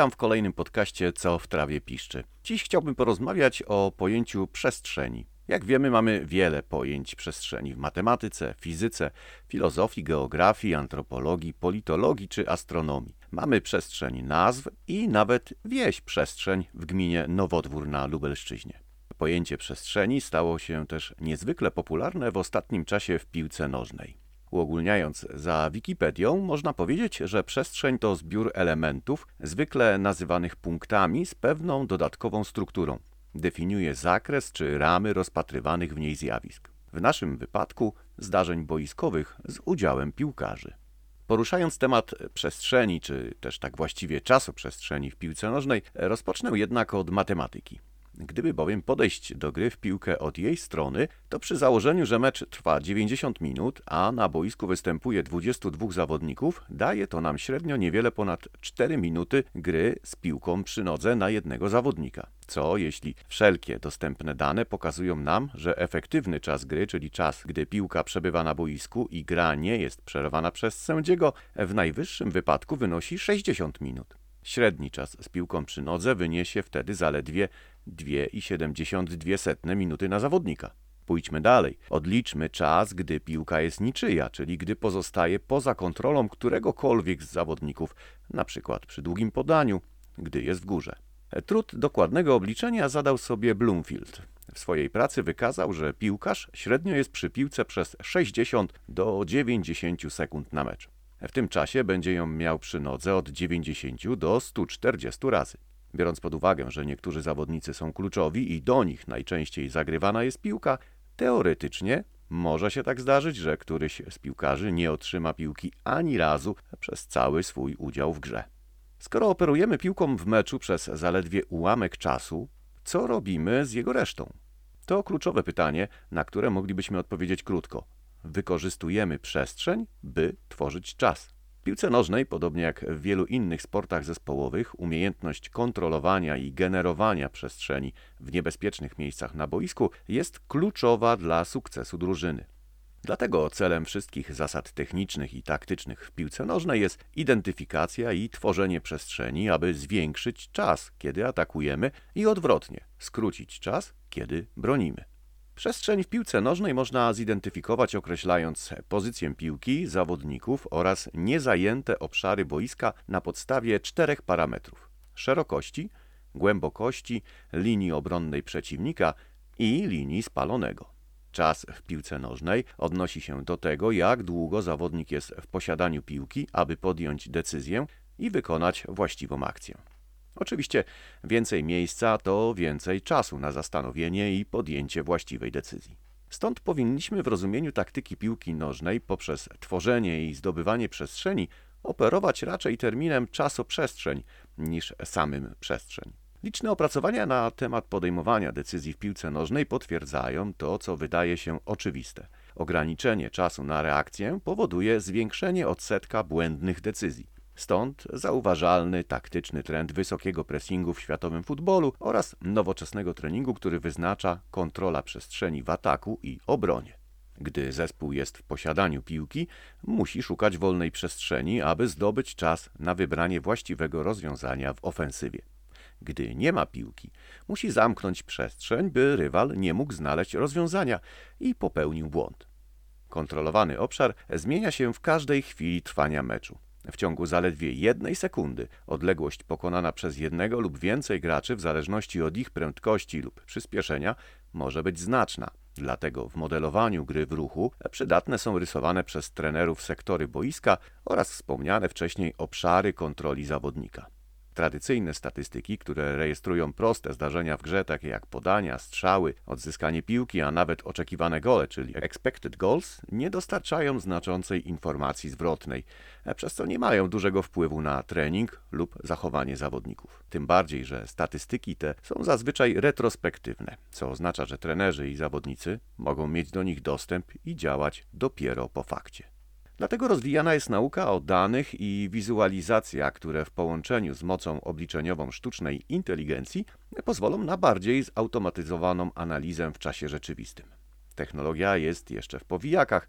Witam w kolejnym podcaście Co w trawie piszczy. Dziś chciałbym porozmawiać o pojęciu przestrzeni. Jak wiemy, mamy wiele pojęć przestrzeni w matematyce, fizyce, filozofii, geografii, antropologii, politologii czy astronomii. Mamy przestrzeń nazw i nawet wieś przestrzeń w gminie Nowodwór na Lubelszczyźnie. Pojęcie przestrzeni stało się też niezwykle popularne w ostatnim czasie w piłce nożnej. Uogólniając za Wikipedią, można powiedzieć, że przestrzeń to zbiór elementów, zwykle nazywanych punktami, z pewną dodatkową strukturą. Definiuje zakres czy ramy rozpatrywanych w niej zjawisk. W naszym wypadku zdarzeń boiskowych z udziałem piłkarzy. Poruszając temat przestrzeni, czy też tak właściwie czasoprzestrzeni w piłce nożnej, rozpocznę jednak od matematyki. Gdyby bowiem podejść do gry w piłkę od jej strony, to przy założeniu, że mecz trwa 90 minut, a na boisku występuje 22 zawodników, daje to nam średnio niewiele ponad 4 minuty gry z piłką przy nodze na jednego zawodnika. Co jeśli wszelkie dostępne dane pokazują nam, że efektywny czas gry, czyli czas, gdy piłka przebywa na boisku i gra nie jest przerwana przez sędziego, w najwyższym wypadku wynosi 60 minut. Średni czas z piłką przy nodze wyniesie wtedy zaledwie 2,72 minuty na zawodnika. Pójdźmy dalej. Odliczmy czas, gdy piłka jest niczyja, czyli gdy pozostaje poza kontrolą któregokolwiek z zawodników, na przykład przy długim podaniu, gdy jest w górze. Trud dokładnego obliczenia zadał sobie Bloomfield. W swojej pracy wykazał, że piłkarz średnio jest przy piłce przez 60 do 90 sekund na mecz. W tym czasie będzie ją miał przy nodze od 90 do 140 razy. Biorąc pod uwagę, że niektórzy zawodnicy są kluczowi i do nich najczęściej zagrywana jest piłka, teoretycznie może się tak zdarzyć, że któryś z piłkarzy nie otrzyma piłki ani razu przez cały swój udział w grze. Skoro operujemy piłką w meczu przez zaledwie ułamek czasu, co robimy z jego resztą? To kluczowe pytanie, na które moglibyśmy odpowiedzieć krótko. Wykorzystujemy przestrzeń, by tworzyć czas. W piłce nożnej, podobnie jak w wielu innych sportach zespołowych, umiejętność kontrolowania i generowania przestrzeni w niebezpiecznych miejscach na boisku jest kluczowa dla sukcesu drużyny. Dlatego celem wszystkich zasad technicznych i taktycznych w piłce nożnej jest identyfikacja i tworzenie przestrzeni, aby zwiększyć czas, kiedy atakujemy, i odwrotnie skrócić czas, kiedy bronimy. Przestrzeń w piłce nożnej można zidentyfikować określając pozycję piłki, zawodników oraz niezajęte obszary boiska na podstawie czterech parametrów: szerokości, głębokości, linii obronnej przeciwnika i linii spalonego. Czas w piłce nożnej odnosi się do tego, jak długo zawodnik jest w posiadaniu piłki, aby podjąć decyzję i wykonać właściwą akcję. Oczywiście więcej miejsca to więcej czasu na zastanowienie i podjęcie właściwej decyzji. Stąd powinniśmy w rozumieniu taktyki piłki nożnej poprzez tworzenie i zdobywanie przestrzeni operować raczej terminem czasoprzestrzeń niż samym przestrzeń. Liczne opracowania na temat podejmowania decyzji w piłce nożnej potwierdzają to, co wydaje się oczywiste. Ograniczenie czasu na reakcję powoduje zwiększenie odsetka błędnych decyzji. Stąd zauważalny taktyczny trend wysokiego pressingu w światowym futbolu oraz nowoczesnego treningu, który wyznacza kontrola przestrzeni w ataku i obronie. Gdy zespół jest w posiadaniu piłki, musi szukać wolnej przestrzeni, aby zdobyć czas na wybranie właściwego rozwiązania w ofensywie. Gdy nie ma piłki, musi zamknąć przestrzeń, by rywal nie mógł znaleźć rozwiązania i popełnił błąd. Kontrolowany obszar zmienia się w każdej chwili trwania meczu. W ciągu zaledwie jednej sekundy odległość pokonana przez jednego lub więcej graczy w zależności od ich prędkości lub przyspieszenia może być znaczna. Dlatego w modelowaniu gry w ruchu przydatne są rysowane przez trenerów sektory boiska oraz wspomniane wcześniej obszary kontroli zawodnika. Tradycyjne statystyki, które rejestrują proste zdarzenia w grze, takie jak podania, strzały, odzyskanie piłki, a nawet oczekiwane gole, czyli expected goals, nie dostarczają znaczącej informacji zwrotnej, przez co nie mają dużego wpływu na trening lub zachowanie zawodników. Tym bardziej, że statystyki te są zazwyczaj retrospektywne, co oznacza, że trenerzy i zawodnicy mogą mieć do nich dostęp i działać dopiero po fakcie. Dlatego rozwijana jest nauka o danych i wizualizacja, które w połączeniu z mocą obliczeniową sztucznej inteligencji pozwolą na bardziej zautomatyzowaną analizę w czasie rzeczywistym. Technologia jest jeszcze w powijakach,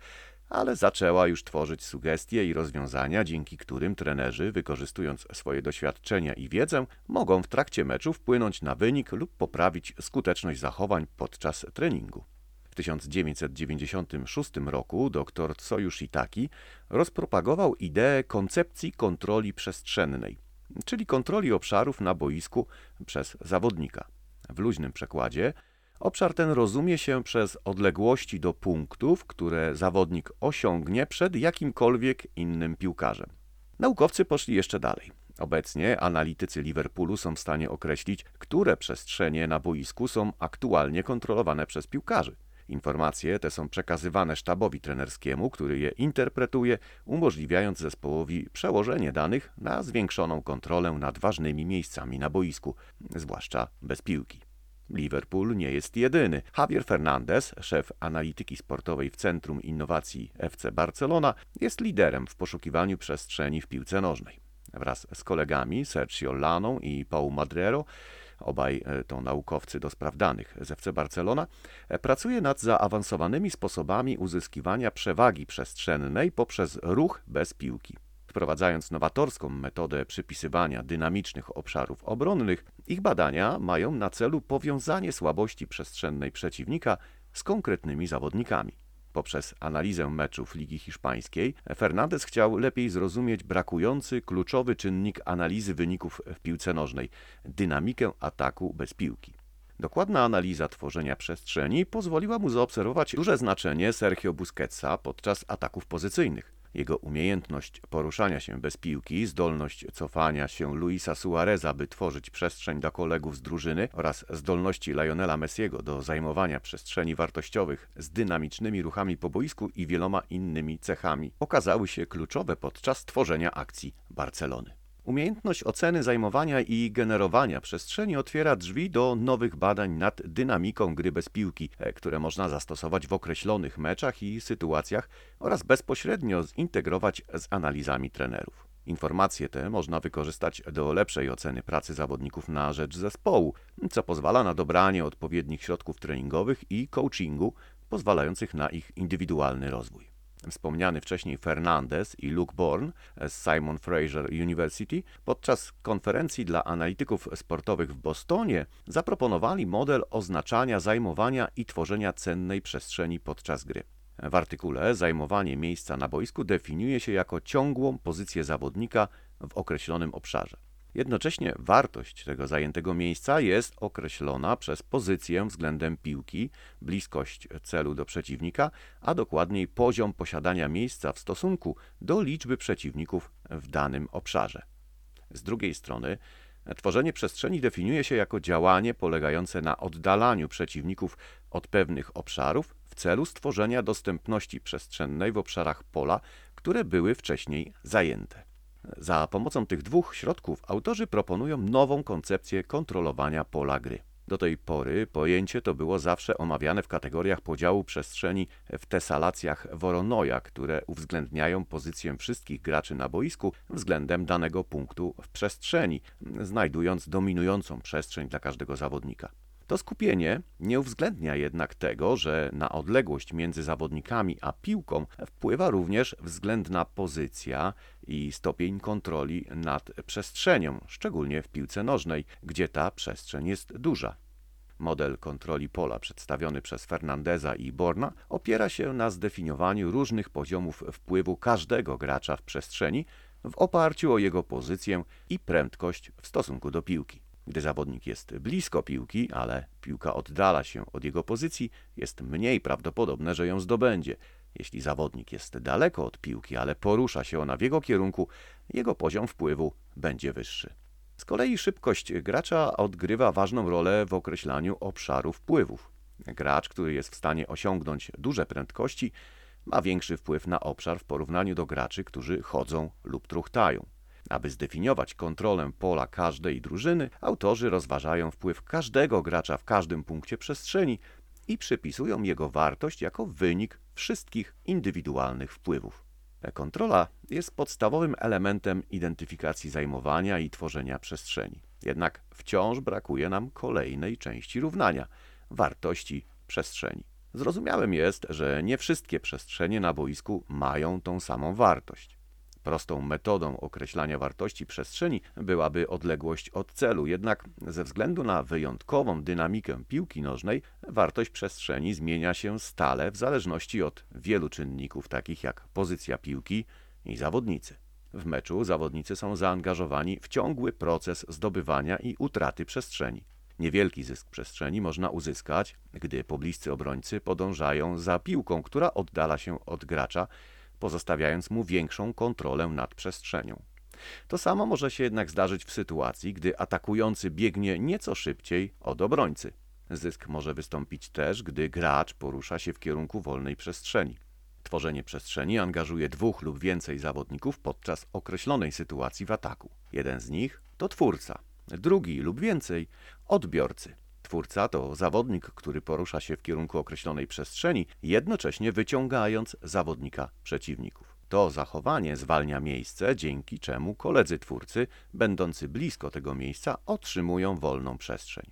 ale zaczęła już tworzyć sugestie i rozwiązania, dzięki którym trenerzy, wykorzystując swoje doświadczenia i wiedzę, mogą w trakcie meczu wpłynąć na wynik lub poprawić skuteczność zachowań podczas treningu. W 1996 roku dr Tsuyoshi Taki rozpropagował ideę koncepcji kontroli przestrzennej, czyli kontroli obszarów na boisku przez zawodnika. W luźnym przekładzie obszar ten rozumie się przez odległości do punktów, które zawodnik osiągnie przed jakimkolwiek innym piłkarzem. Naukowcy poszli jeszcze dalej. Obecnie analitycy Liverpoolu są w stanie określić, które przestrzenie na boisku są aktualnie kontrolowane przez piłkarzy. Informacje te są przekazywane sztabowi trenerskiemu, który je interpretuje, umożliwiając zespołowi przełożenie danych na zwiększoną kontrolę nad ważnymi miejscami na boisku, zwłaszcza bez piłki. Liverpool nie jest jedyny. Javier Fernandez, szef analityki sportowej w Centrum Innowacji FC Barcelona, jest liderem w poszukiwaniu przestrzeni w piłce nożnej. Wraz z kolegami Sergio Laną i Paul Madrero obaj e, to naukowcy do spraw danych z FC Barcelona, e, pracuje nad zaawansowanymi sposobami uzyskiwania przewagi przestrzennej poprzez ruch bez piłki. Wprowadzając nowatorską metodę przypisywania dynamicznych obszarów obronnych, ich badania mają na celu powiązanie słabości przestrzennej przeciwnika z konkretnymi zawodnikami. Poprzez analizę meczów Ligi Hiszpańskiej Fernandez chciał lepiej zrozumieć brakujący kluczowy czynnik analizy wyników w piłce nożnej dynamikę ataku bez piłki. Dokładna analiza tworzenia przestrzeni pozwoliła mu zaobserwować duże znaczenie Sergio Busquetsa podczas ataków pozycyjnych. Jego umiejętność poruszania się bez piłki, zdolność cofania się Luisa Suareza, by tworzyć przestrzeń dla kolegów z drużyny oraz zdolności Lionela Messiego do zajmowania przestrzeni wartościowych z dynamicznymi ruchami po boisku i wieloma innymi cechami okazały się kluczowe podczas tworzenia akcji Barcelony. Umiejętność oceny zajmowania i generowania przestrzeni otwiera drzwi do nowych badań nad dynamiką gry bez piłki, e, które można zastosować w określonych meczach i sytuacjach oraz bezpośrednio zintegrować z analizami trenerów. Informacje te można wykorzystać do lepszej oceny pracy zawodników na rzecz zespołu, co pozwala na dobranie odpowiednich środków treningowych i coachingu, pozwalających na ich indywidualny rozwój. Wspomniany wcześniej Fernandez i Luke Bourne z Simon Fraser University podczas konferencji dla analityków sportowych w Bostonie zaproponowali model oznaczania zajmowania i tworzenia cennej przestrzeni podczas gry. W artykule zajmowanie miejsca na boisku definiuje się jako ciągłą pozycję zawodnika w określonym obszarze. Jednocześnie wartość tego zajętego miejsca jest określona przez pozycję względem piłki, bliskość celu do przeciwnika, a dokładniej poziom posiadania miejsca w stosunku do liczby przeciwników w danym obszarze. Z drugiej strony, tworzenie przestrzeni definiuje się jako działanie polegające na oddalaniu przeciwników od pewnych obszarów w celu stworzenia dostępności przestrzennej w obszarach pola, które były wcześniej zajęte. Za pomocą tych dwóch środków autorzy proponują nową koncepcję kontrolowania pola gry. Do tej pory pojęcie to było zawsze omawiane w kategoriach podziału przestrzeni w tesalacjach Voronoja, które uwzględniają pozycję wszystkich graczy na boisku względem danego punktu w przestrzeni, znajdując dominującą przestrzeń dla każdego zawodnika. To skupienie nie uwzględnia jednak tego, że na odległość między zawodnikami a piłką wpływa również względna pozycja i stopień kontroli nad przestrzenią, szczególnie w piłce nożnej, gdzie ta przestrzeń jest duża. Model kontroli pola przedstawiony przez Fernandeza i Borna opiera się na zdefiniowaniu różnych poziomów wpływu każdego gracza w przestrzeni w oparciu o jego pozycję i prędkość w stosunku do piłki. Gdy zawodnik jest blisko piłki, ale piłka oddala się od jego pozycji, jest mniej prawdopodobne, że ją zdobędzie. Jeśli zawodnik jest daleko od piłki, ale porusza się ona w jego kierunku, jego poziom wpływu będzie wyższy. Z kolei szybkość gracza odgrywa ważną rolę w określaniu obszaru wpływów. Gracz, który jest w stanie osiągnąć duże prędkości, ma większy wpływ na obszar w porównaniu do graczy, którzy chodzą lub truchtają. Aby zdefiniować kontrolę pola każdej drużyny, autorzy rozważają wpływ każdego gracza w każdym punkcie przestrzeni i przypisują jego wartość jako wynik wszystkich indywidualnych wpływów. Kontrola jest podstawowym elementem identyfikacji zajmowania i tworzenia przestrzeni. Jednak wciąż brakuje nam kolejnej części równania wartości przestrzeni. Zrozumiałym jest, że nie wszystkie przestrzenie na boisku mają tą samą wartość. Prostą metodą określania wartości przestrzeni byłaby odległość od celu, jednak ze względu na wyjątkową dynamikę piłki nożnej, wartość przestrzeni zmienia się stale w zależności od wielu czynników, takich jak pozycja piłki i zawodnicy. W meczu zawodnicy są zaangażowani w ciągły proces zdobywania i utraty przestrzeni. Niewielki zysk przestrzeni można uzyskać, gdy pobliscy obrońcy podążają za piłką, która oddala się od gracza, pozostawiając mu większą kontrolę nad przestrzenią. To samo może się jednak zdarzyć w sytuacji, gdy atakujący biegnie nieco szybciej od obrońcy. Zysk może wystąpić też, gdy gracz porusza się w kierunku wolnej przestrzeni. Tworzenie przestrzeni angażuje dwóch lub więcej zawodników podczas określonej sytuacji w ataku. Jeden z nich to twórca, drugi lub więcej odbiorcy. Twórca to zawodnik, który porusza się w kierunku określonej przestrzeni, jednocześnie wyciągając zawodnika przeciwników. To zachowanie zwalnia miejsce, dzięki czemu koledzy twórcy, będący blisko tego miejsca, otrzymują wolną przestrzeń.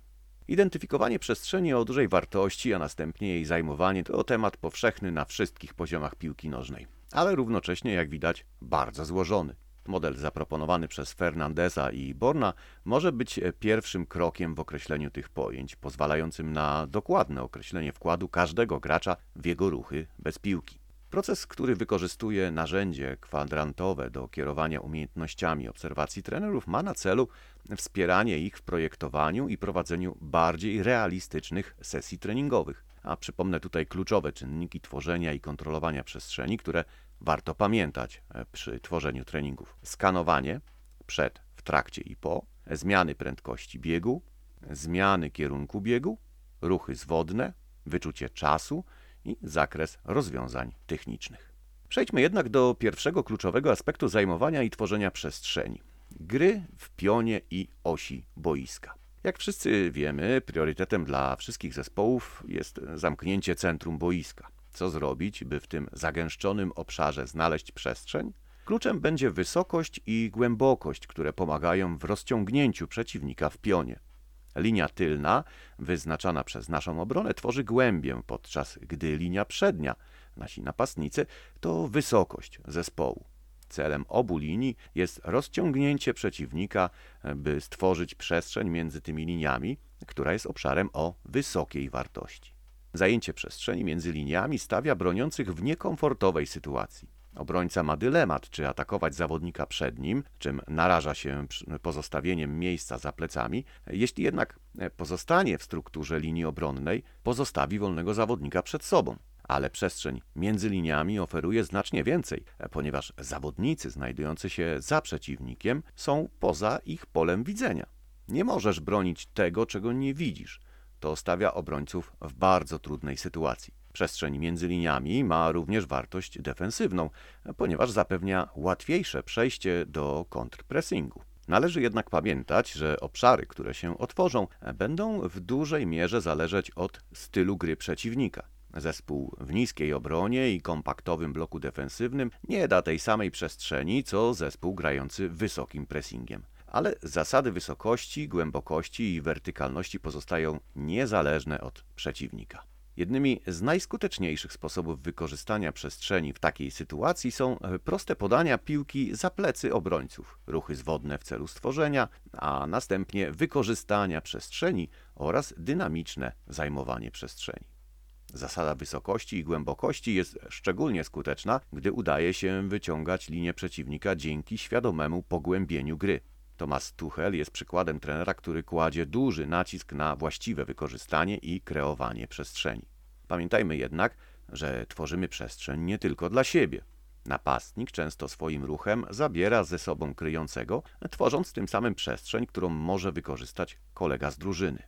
Identyfikowanie przestrzeni o dużej wartości, a następnie jej zajmowanie to temat powszechny na wszystkich poziomach piłki nożnej, ale równocześnie, jak widać, bardzo złożony. Model zaproponowany przez Fernandeza i Borna może być pierwszym krokiem w określeniu tych pojęć, pozwalającym na dokładne określenie wkładu każdego gracza w jego ruchy bez piłki. Proces, który wykorzystuje narzędzie kwadrantowe do kierowania umiejętnościami obserwacji trenerów, ma na celu wspieranie ich w projektowaniu i prowadzeniu bardziej realistycznych sesji treningowych. A przypomnę tutaj kluczowe czynniki tworzenia i kontrolowania przestrzeni, które warto pamiętać e, przy tworzeniu treningów. Skanowanie przed, w trakcie i po, zmiany prędkości biegu, zmiany kierunku biegu, ruchy zwodne, wyczucie czasu i zakres rozwiązań technicznych. Przejdźmy jednak do pierwszego kluczowego aspektu zajmowania i tworzenia przestrzeni gry w pionie i osi boiska. Jak wszyscy wiemy, priorytetem dla wszystkich zespołów jest zamknięcie centrum boiska. Co zrobić, by w tym zagęszczonym obszarze znaleźć przestrzeń? Kluczem będzie wysokość i głębokość, które pomagają w rozciągnięciu przeciwnika w pionie. Linia tylna, wyznaczana przez naszą obronę, tworzy głębię, podczas gdy linia przednia, nasi napastnicy, to wysokość zespołu. Celem obu linii jest rozciągnięcie przeciwnika, by stworzyć przestrzeń między tymi liniami, która jest obszarem o wysokiej wartości. Zajęcie przestrzeni między liniami stawia broniących w niekomfortowej sytuacji. Obrońca ma dylemat, czy atakować zawodnika przed nim, czym naraża się pozostawieniem miejsca za plecami. Jeśli jednak pozostanie w strukturze linii obronnej, pozostawi wolnego zawodnika przed sobą ale przestrzeń między liniami oferuje znacznie więcej, ponieważ zawodnicy znajdujący się za przeciwnikiem są poza ich polem widzenia. Nie możesz bronić tego, czego nie widzisz. To stawia obrońców w bardzo trudnej sytuacji. Przestrzeń między liniami ma również wartość defensywną, ponieważ zapewnia łatwiejsze przejście do kontrpressingu. Należy jednak pamiętać, że obszary, które się otworzą, będą w dużej mierze zależeć od stylu gry przeciwnika. Zespół w niskiej obronie i kompaktowym bloku defensywnym nie da tej samej przestrzeni, co zespół grający wysokim pressingiem. Ale zasady wysokości, głębokości i wertykalności pozostają niezależne od przeciwnika. Jednymi z najskuteczniejszych sposobów wykorzystania przestrzeni w takiej sytuacji są proste podania piłki za plecy obrońców, ruchy zwodne w celu stworzenia, a następnie wykorzystania przestrzeni oraz dynamiczne zajmowanie przestrzeni. Zasada wysokości i głębokości jest szczególnie skuteczna, gdy udaje się wyciągać linię przeciwnika dzięki świadomemu pogłębieniu gry. Thomas Tuchel jest przykładem trenera, który kładzie duży nacisk na właściwe wykorzystanie i kreowanie przestrzeni. Pamiętajmy jednak, że tworzymy przestrzeń nie tylko dla siebie. Napastnik często swoim ruchem zabiera ze sobą kryjącego, tworząc tym samym przestrzeń, którą może wykorzystać kolega z drużyny.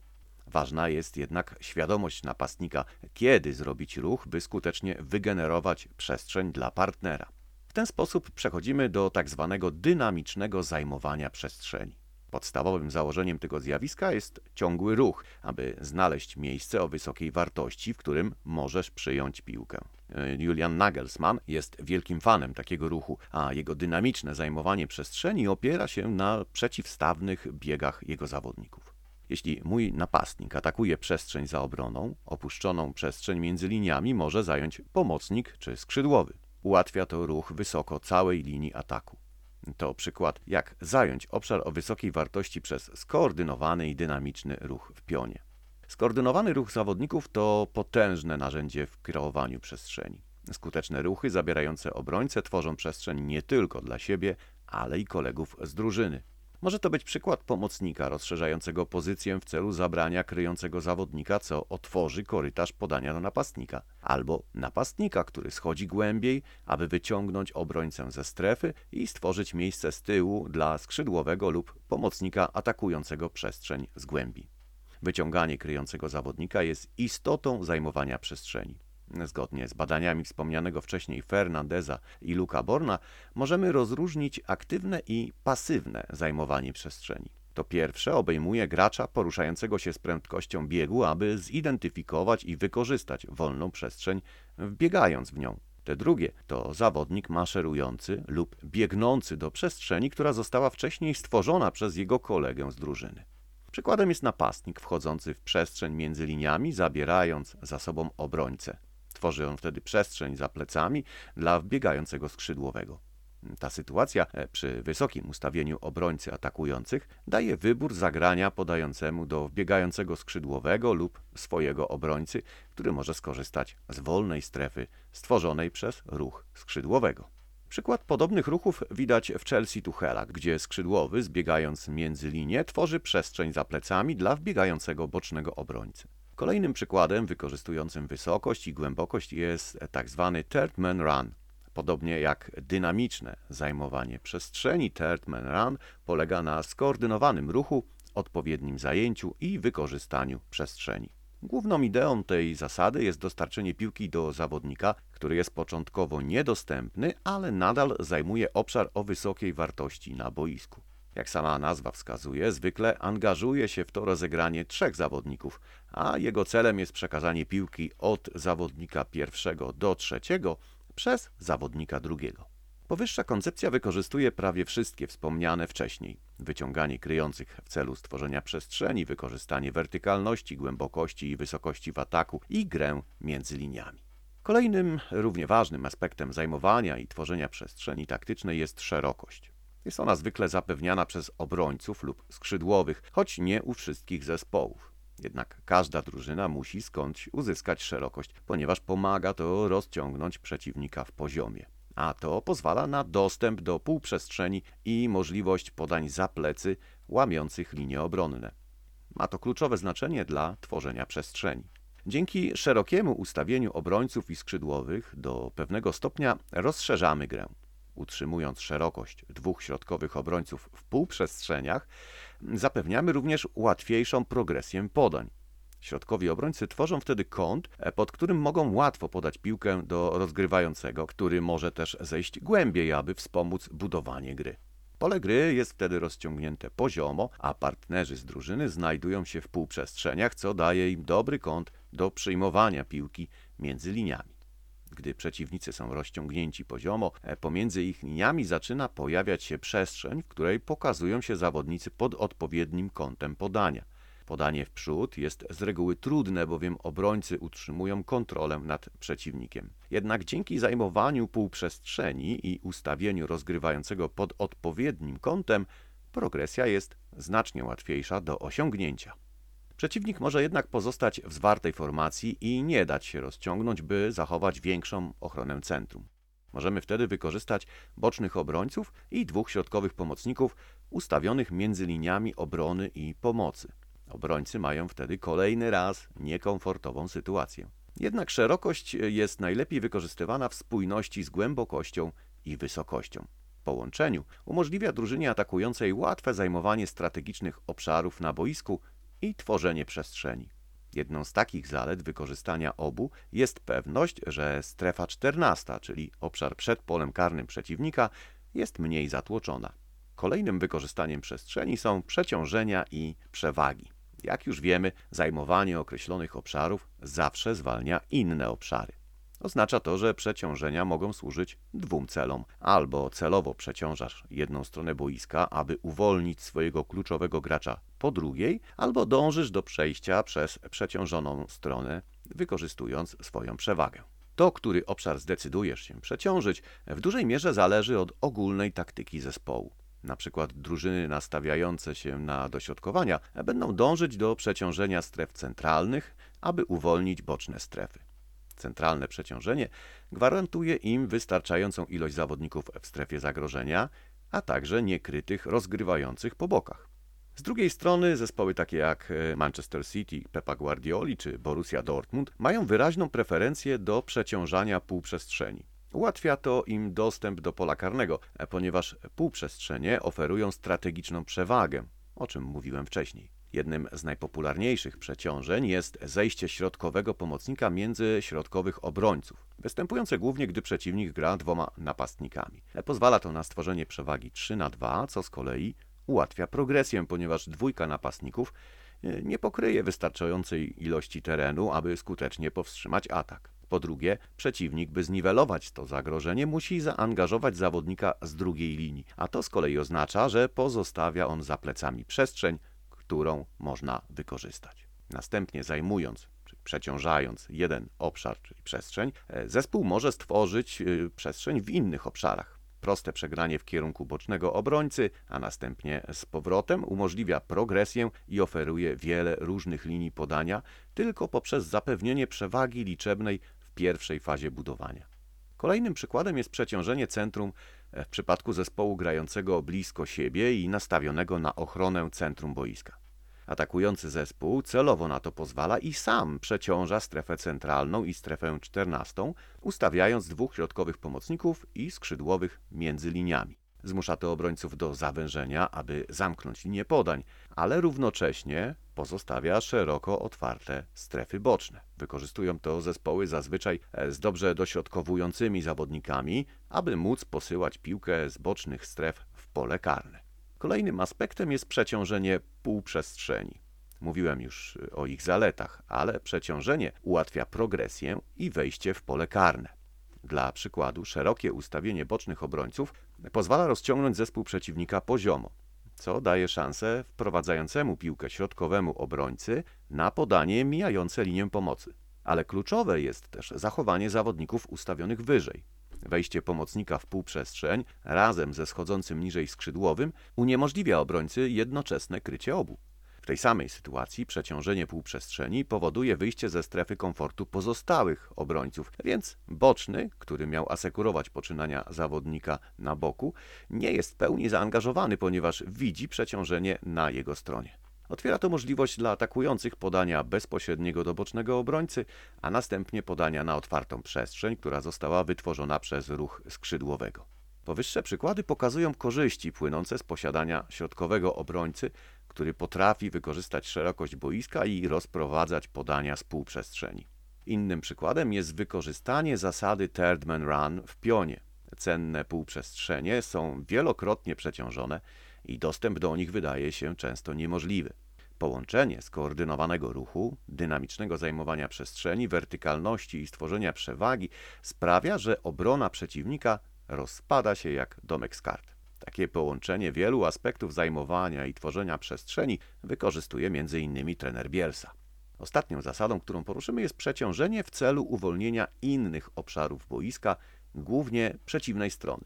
Ważna jest jednak świadomość napastnika, kiedy zrobić ruch, by skutecznie wygenerować przestrzeń dla partnera. W ten sposób przechodzimy do tak zwanego dynamicznego zajmowania przestrzeni. Podstawowym założeniem tego zjawiska jest ciągły ruch, aby znaleźć miejsce o wysokiej wartości, w którym możesz przyjąć piłkę. Julian Nagelsmann jest wielkim fanem takiego ruchu, a jego dynamiczne zajmowanie przestrzeni opiera się na przeciwstawnych biegach jego zawodników. Jeśli mój napastnik atakuje przestrzeń za obroną, opuszczoną przestrzeń między liniami może zająć pomocnik czy skrzydłowy. Ułatwia to ruch wysoko całej linii ataku. To przykład, jak zająć obszar o wysokiej wartości przez skoordynowany i dynamiczny ruch w pionie. Skoordynowany ruch zawodników to potężne narzędzie w kreowaniu przestrzeni. Skuteczne ruchy zabierające obrońcę tworzą przestrzeń nie tylko dla siebie, ale i kolegów z drużyny. Może to być przykład pomocnika rozszerzającego pozycję w celu zabrania kryjącego zawodnika, co otworzy korytarz podania do napastnika, albo napastnika, który schodzi głębiej, aby wyciągnąć obrońcę ze strefy i stworzyć miejsce z tyłu dla skrzydłowego lub pomocnika atakującego przestrzeń z głębi. Wyciąganie kryjącego zawodnika jest istotą zajmowania przestrzeni. Zgodnie z badaniami wspomnianego wcześniej Fernandeza i Luca Borna, możemy rozróżnić aktywne i pasywne zajmowanie przestrzeni. To pierwsze obejmuje gracza poruszającego się z prędkością biegu, aby zidentyfikować i wykorzystać wolną przestrzeń, wbiegając w nią. Te drugie to zawodnik maszerujący lub biegnący do przestrzeni, która została wcześniej stworzona przez jego kolegę z drużyny. Przykładem jest napastnik wchodzący w przestrzeń między liniami, zabierając za sobą obrońcę. Tworzy on wtedy przestrzeń za plecami dla wbiegającego skrzydłowego. Ta sytuacja e, przy wysokim ustawieniu obrońcy atakujących daje wybór zagrania podającemu do wbiegającego skrzydłowego lub swojego obrońcy, który może skorzystać z wolnej strefy stworzonej przez ruch skrzydłowego. Przykład podobnych ruchów widać w Chelsea Tuchela, gdzie skrzydłowy, zbiegając między linie, tworzy przestrzeń za plecami dla wbiegającego bocznego obrońcy. Kolejnym przykładem wykorzystującym wysokość i głębokość jest tak zwany third man run. Podobnie jak dynamiczne zajmowanie przestrzeni, third man run polega na skoordynowanym ruchu, odpowiednim zajęciu i wykorzystaniu przestrzeni. Główną ideą tej zasady jest dostarczenie piłki do zawodnika, który jest początkowo niedostępny, ale nadal zajmuje obszar o wysokiej wartości na boisku. Jak sama nazwa wskazuje, zwykle angażuje się w to rozegranie trzech zawodników, a jego celem jest przekazanie piłki od zawodnika pierwszego do trzeciego przez zawodnika drugiego. Powyższa koncepcja wykorzystuje prawie wszystkie wspomniane wcześniej: wyciąganie kryjących w celu stworzenia przestrzeni, wykorzystanie wertykalności, głębokości i wysokości w ataku i grę między liniami. Kolejnym, równie ważnym aspektem zajmowania i tworzenia przestrzeni taktycznej jest szerokość. Jest ona zwykle zapewniana przez obrońców lub skrzydłowych, choć nie u wszystkich zespołów. Jednak każda drużyna musi skądś uzyskać szerokość, ponieważ pomaga to rozciągnąć przeciwnika w poziomie. A to pozwala na dostęp do półprzestrzeni i możliwość podań za plecy łamiących linie obronne. Ma to kluczowe znaczenie dla tworzenia przestrzeni. Dzięki szerokiemu ustawieniu obrońców i skrzydłowych do pewnego stopnia rozszerzamy grę utrzymując szerokość dwóch środkowych obrońców w półprzestrzeniach, zapewniamy również łatwiejszą progresję podań. Środkowi obrońcy tworzą wtedy kąt, pod którym mogą łatwo podać piłkę do rozgrywającego, który może też zejść głębiej, aby wspomóc budowanie gry. Pole gry jest wtedy rozciągnięte poziomo, a partnerzy z drużyny znajdują się w półprzestrzeniach, co daje im dobry kąt do przyjmowania piłki między liniami. Gdy przeciwnicy są rozciągnięci poziomo, e, pomiędzy ich liniami zaczyna pojawiać się przestrzeń, w której pokazują się zawodnicy pod odpowiednim kątem podania. Podanie w przód jest z reguły trudne, bowiem obrońcy utrzymują kontrolę nad przeciwnikiem. Jednak dzięki zajmowaniu półprzestrzeni i ustawieniu rozgrywającego pod odpowiednim kątem, progresja jest znacznie łatwiejsza do osiągnięcia. Przeciwnik może jednak pozostać w zwartej formacji i nie dać się rozciągnąć, by zachować większą ochronę centrum. Możemy wtedy wykorzystać bocznych obrońców i dwóch środkowych pomocników ustawionych między liniami obrony i pomocy. Obrońcy mają wtedy kolejny raz niekomfortową sytuację. Jednak szerokość jest najlepiej wykorzystywana w spójności z głębokością i wysokością. W połączeniu umożliwia drużynie atakującej łatwe zajmowanie strategicznych obszarów na boisku i tworzenie przestrzeni. Jedną z takich zalet wykorzystania obu jest pewność, że strefa 14, czyli obszar przed polem karnym przeciwnika, jest mniej zatłoczona. Kolejnym wykorzystaniem przestrzeni są przeciążenia i przewagi. Jak już wiemy, zajmowanie określonych obszarów zawsze zwalnia inne obszary. Oznacza to, że przeciążenia mogą służyć dwóm celom. Albo celowo przeciążasz jedną stronę boiska, aby uwolnić swojego kluczowego gracza po drugiej, albo dążysz do przejścia przez przeciążoną stronę, wykorzystując swoją przewagę. To, który obszar zdecydujesz się przeciążyć, w dużej mierze zależy od ogólnej taktyki zespołu. Na przykład drużyny nastawiające się na dośrodkowania będą dążyć do przeciążenia stref centralnych, aby uwolnić boczne strefy. Centralne przeciążenie gwarantuje im wystarczającą ilość zawodników w strefie zagrożenia, a także niekrytych rozgrywających po bokach. Z drugiej strony zespoły takie jak e, Manchester City, Pepa Guardioli czy Borussia Dortmund mają wyraźną preferencję do przeciążania półprzestrzeni. Ułatwia to im dostęp do pola karnego, e, ponieważ półprzestrzenie oferują strategiczną przewagę, o czym mówiłem wcześniej. Jednym z najpopularniejszych przeciążeń jest zejście środkowego pomocnika między środkowych obrońców, występujące głównie gdy przeciwnik gra dwoma napastnikami. Pozwala to na stworzenie przewagi 3 na 2, co z kolei ułatwia progresję, ponieważ dwójka napastników e, nie pokryje wystarczającej ilości terenu, aby skutecznie powstrzymać atak. Po drugie, przeciwnik, by zniwelować to zagrożenie, musi zaangażować zawodnika z drugiej linii, a to z kolei oznacza, że pozostawia on za plecami przestrzeń, którą można wykorzystać. Następnie zajmując przeciążając jeden obszar, czyli przestrzeń, e, zespół może stworzyć e, przestrzeń w innych obszarach. Proste przegranie w kierunku bocznego obrońcy, a następnie z powrotem umożliwia progresję i oferuje wiele różnych linii podania tylko poprzez zapewnienie przewagi liczebnej w pierwszej fazie budowania. Kolejnym przykładem jest przeciążenie centrum w przypadku zespołu grającego blisko siebie i nastawionego na ochronę centrum boiska. Atakujący zespół celowo na to pozwala i sam przeciąża strefę centralną i strefę czternastą, ustawiając dwóch środkowych pomocników i skrzydłowych między liniami. Zmusza to obrońców do zawężenia, aby zamknąć linię podań, ale równocześnie pozostawia szeroko otwarte strefy boczne. Wykorzystują to zespoły zazwyczaj z dobrze dośrodkowującymi zawodnikami, aby móc posyłać piłkę z bocznych stref w pole karne. Kolejnym aspektem jest przeciążenie półprzestrzeni. Mówiłem już o ich zaletach, ale przeciążenie ułatwia progresję i wejście w pole karne. Dla przykładu, szerokie ustawienie bocznych obrońców pozwala rozciągnąć zespół przeciwnika poziomo, co daje szansę wprowadzającemu piłkę środkowemu obrońcy na podanie mijające linię pomocy. Ale kluczowe jest też zachowanie zawodników ustawionych wyżej. Wejście pomocnika w półprzestrzeń razem ze schodzącym niżej skrzydłowym uniemożliwia obrońcy jednoczesne krycie obu. W tej samej sytuacji przeciążenie półprzestrzeni powoduje wyjście ze strefy komfortu pozostałych obrońców, więc boczny, który miał asekurować poczynania zawodnika na boku, nie jest w pełni zaangażowany, ponieważ widzi przeciążenie na jego stronie. Otwiera to możliwość dla atakujących podania bezpośredniego do bocznego obrońcy, a następnie podania na otwartą przestrzeń, która została wytworzona przez ruch skrzydłowego. Powyższe przykłady pokazują korzyści płynące z posiadania środkowego obrońcy, który potrafi wykorzystać szerokość boiska i rozprowadzać podania z półprzestrzeni. Innym przykładem jest wykorzystanie zasady third man run w pionie. Cenne półprzestrzenie są wielokrotnie przeciążone i dostęp do nich wydaje się często niemożliwy. Połączenie skoordynowanego ruchu, dynamicznego zajmowania przestrzeni, wertykalności i stworzenia przewagi sprawia, że obrona przeciwnika rozpada się jak domek z kart. Takie połączenie wielu aspektów zajmowania i tworzenia przestrzeni wykorzystuje m.in. trener Bielsa. Ostatnią zasadą, którą poruszymy, jest przeciążenie w celu uwolnienia innych obszarów boiska, głównie przeciwnej strony.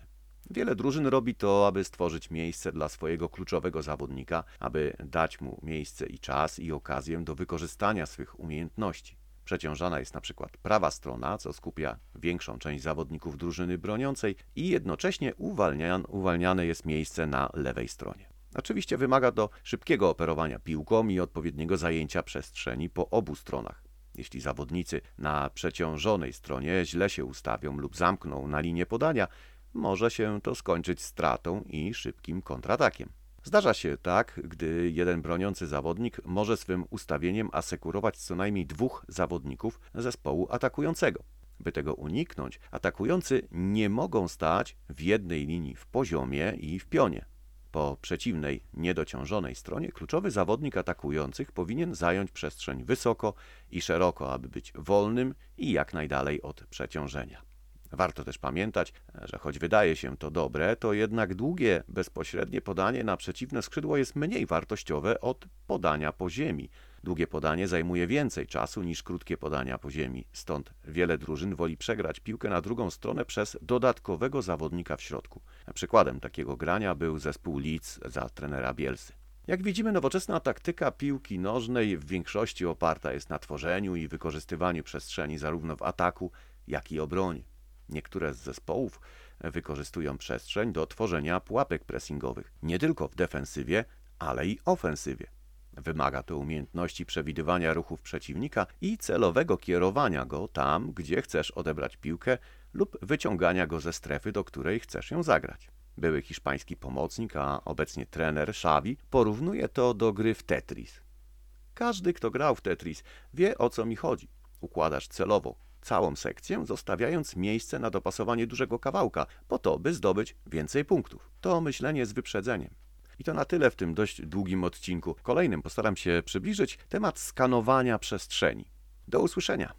Wiele drużyn robi to, aby stworzyć miejsce dla swojego kluczowego zawodnika, aby dać mu miejsce i czas i okazję do wykorzystania swych umiejętności. Przeciążana jest na przykład prawa strona, co skupia większą część zawodników drużyny broniącej i jednocześnie uwalniane jest miejsce na lewej stronie. Oczywiście wymaga to szybkiego operowania piłką i odpowiedniego zajęcia przestrzeni po obu stronach. Jeśli zawodnicy na przeciążonej stronie źle się ustawią lub zamkną na linię podania, może się to skończyć stratą i szybkim kontratakiem. Zdarza się tak, gdy jeden broniący zawodnik może swym ustawieniem asekurować co najmniej dwóch zawodników zespołu atakującego. By tego uniknąć, atakujący nie mogą stać w jednej linii w poziomie i w pionie. Po przeciwnej, niedociążonej stronie kluczowy zawodnik atakujących powinien zająć przestrzeń wysoko i szeroko, aby być wolnym i jak najdalej od przeciążenia. Warto też pamiętać, że choć wydaje się to dobre, to jednak długie, bezpośrednie podanie na przeciwne skrzydło jest mniej wartościowe od podania po ziemi. Długie podanie zajmuje więcej czasu niż krótkie podania po ziemi, stąd wiele drużyn woli przegrać piłkę na drugą stronę przez dodatkowego zawodnika w środku. Przykładem takiego grania był zespół Leeds za trenera Bielsy. Jak widzimy, nowoczesna taktyka piłki nożnej w większości oparta jest na tworzeniu i wykorzystywaniu przestrzeni zarówno w ataku, jak i obronie. Niektóre z zespołów wykorzystują przestrzeń do tworzenia pułapek pressingowych, nie tylko w defensywie, ale i ofensywie. Wymaga to umiejętności przewidywania ruchów przeciwnika i celowego kierowania go tam, gdzie chcesz odebrać piłkę lub wyciągania go ze strefy, do której chcesz ją zagrać. Były hiszpański pomocnik, a obecnie trener Xavi porównuje to do gry w Tetris. Każdy, kto grał w Tetris, wie o co mi chodzi. Układasz celowo całą sekcję, zostawiając miejsce na dopasowanie dużego kawałka, po to, by zdobyć więcej punktów. To myślenie z wyprzedzeniem. I to na tyle w tym dość długim odcinku. Kolejnym postaram się przybliżyć temat skanowania przestrzeni. Do usłyszenia.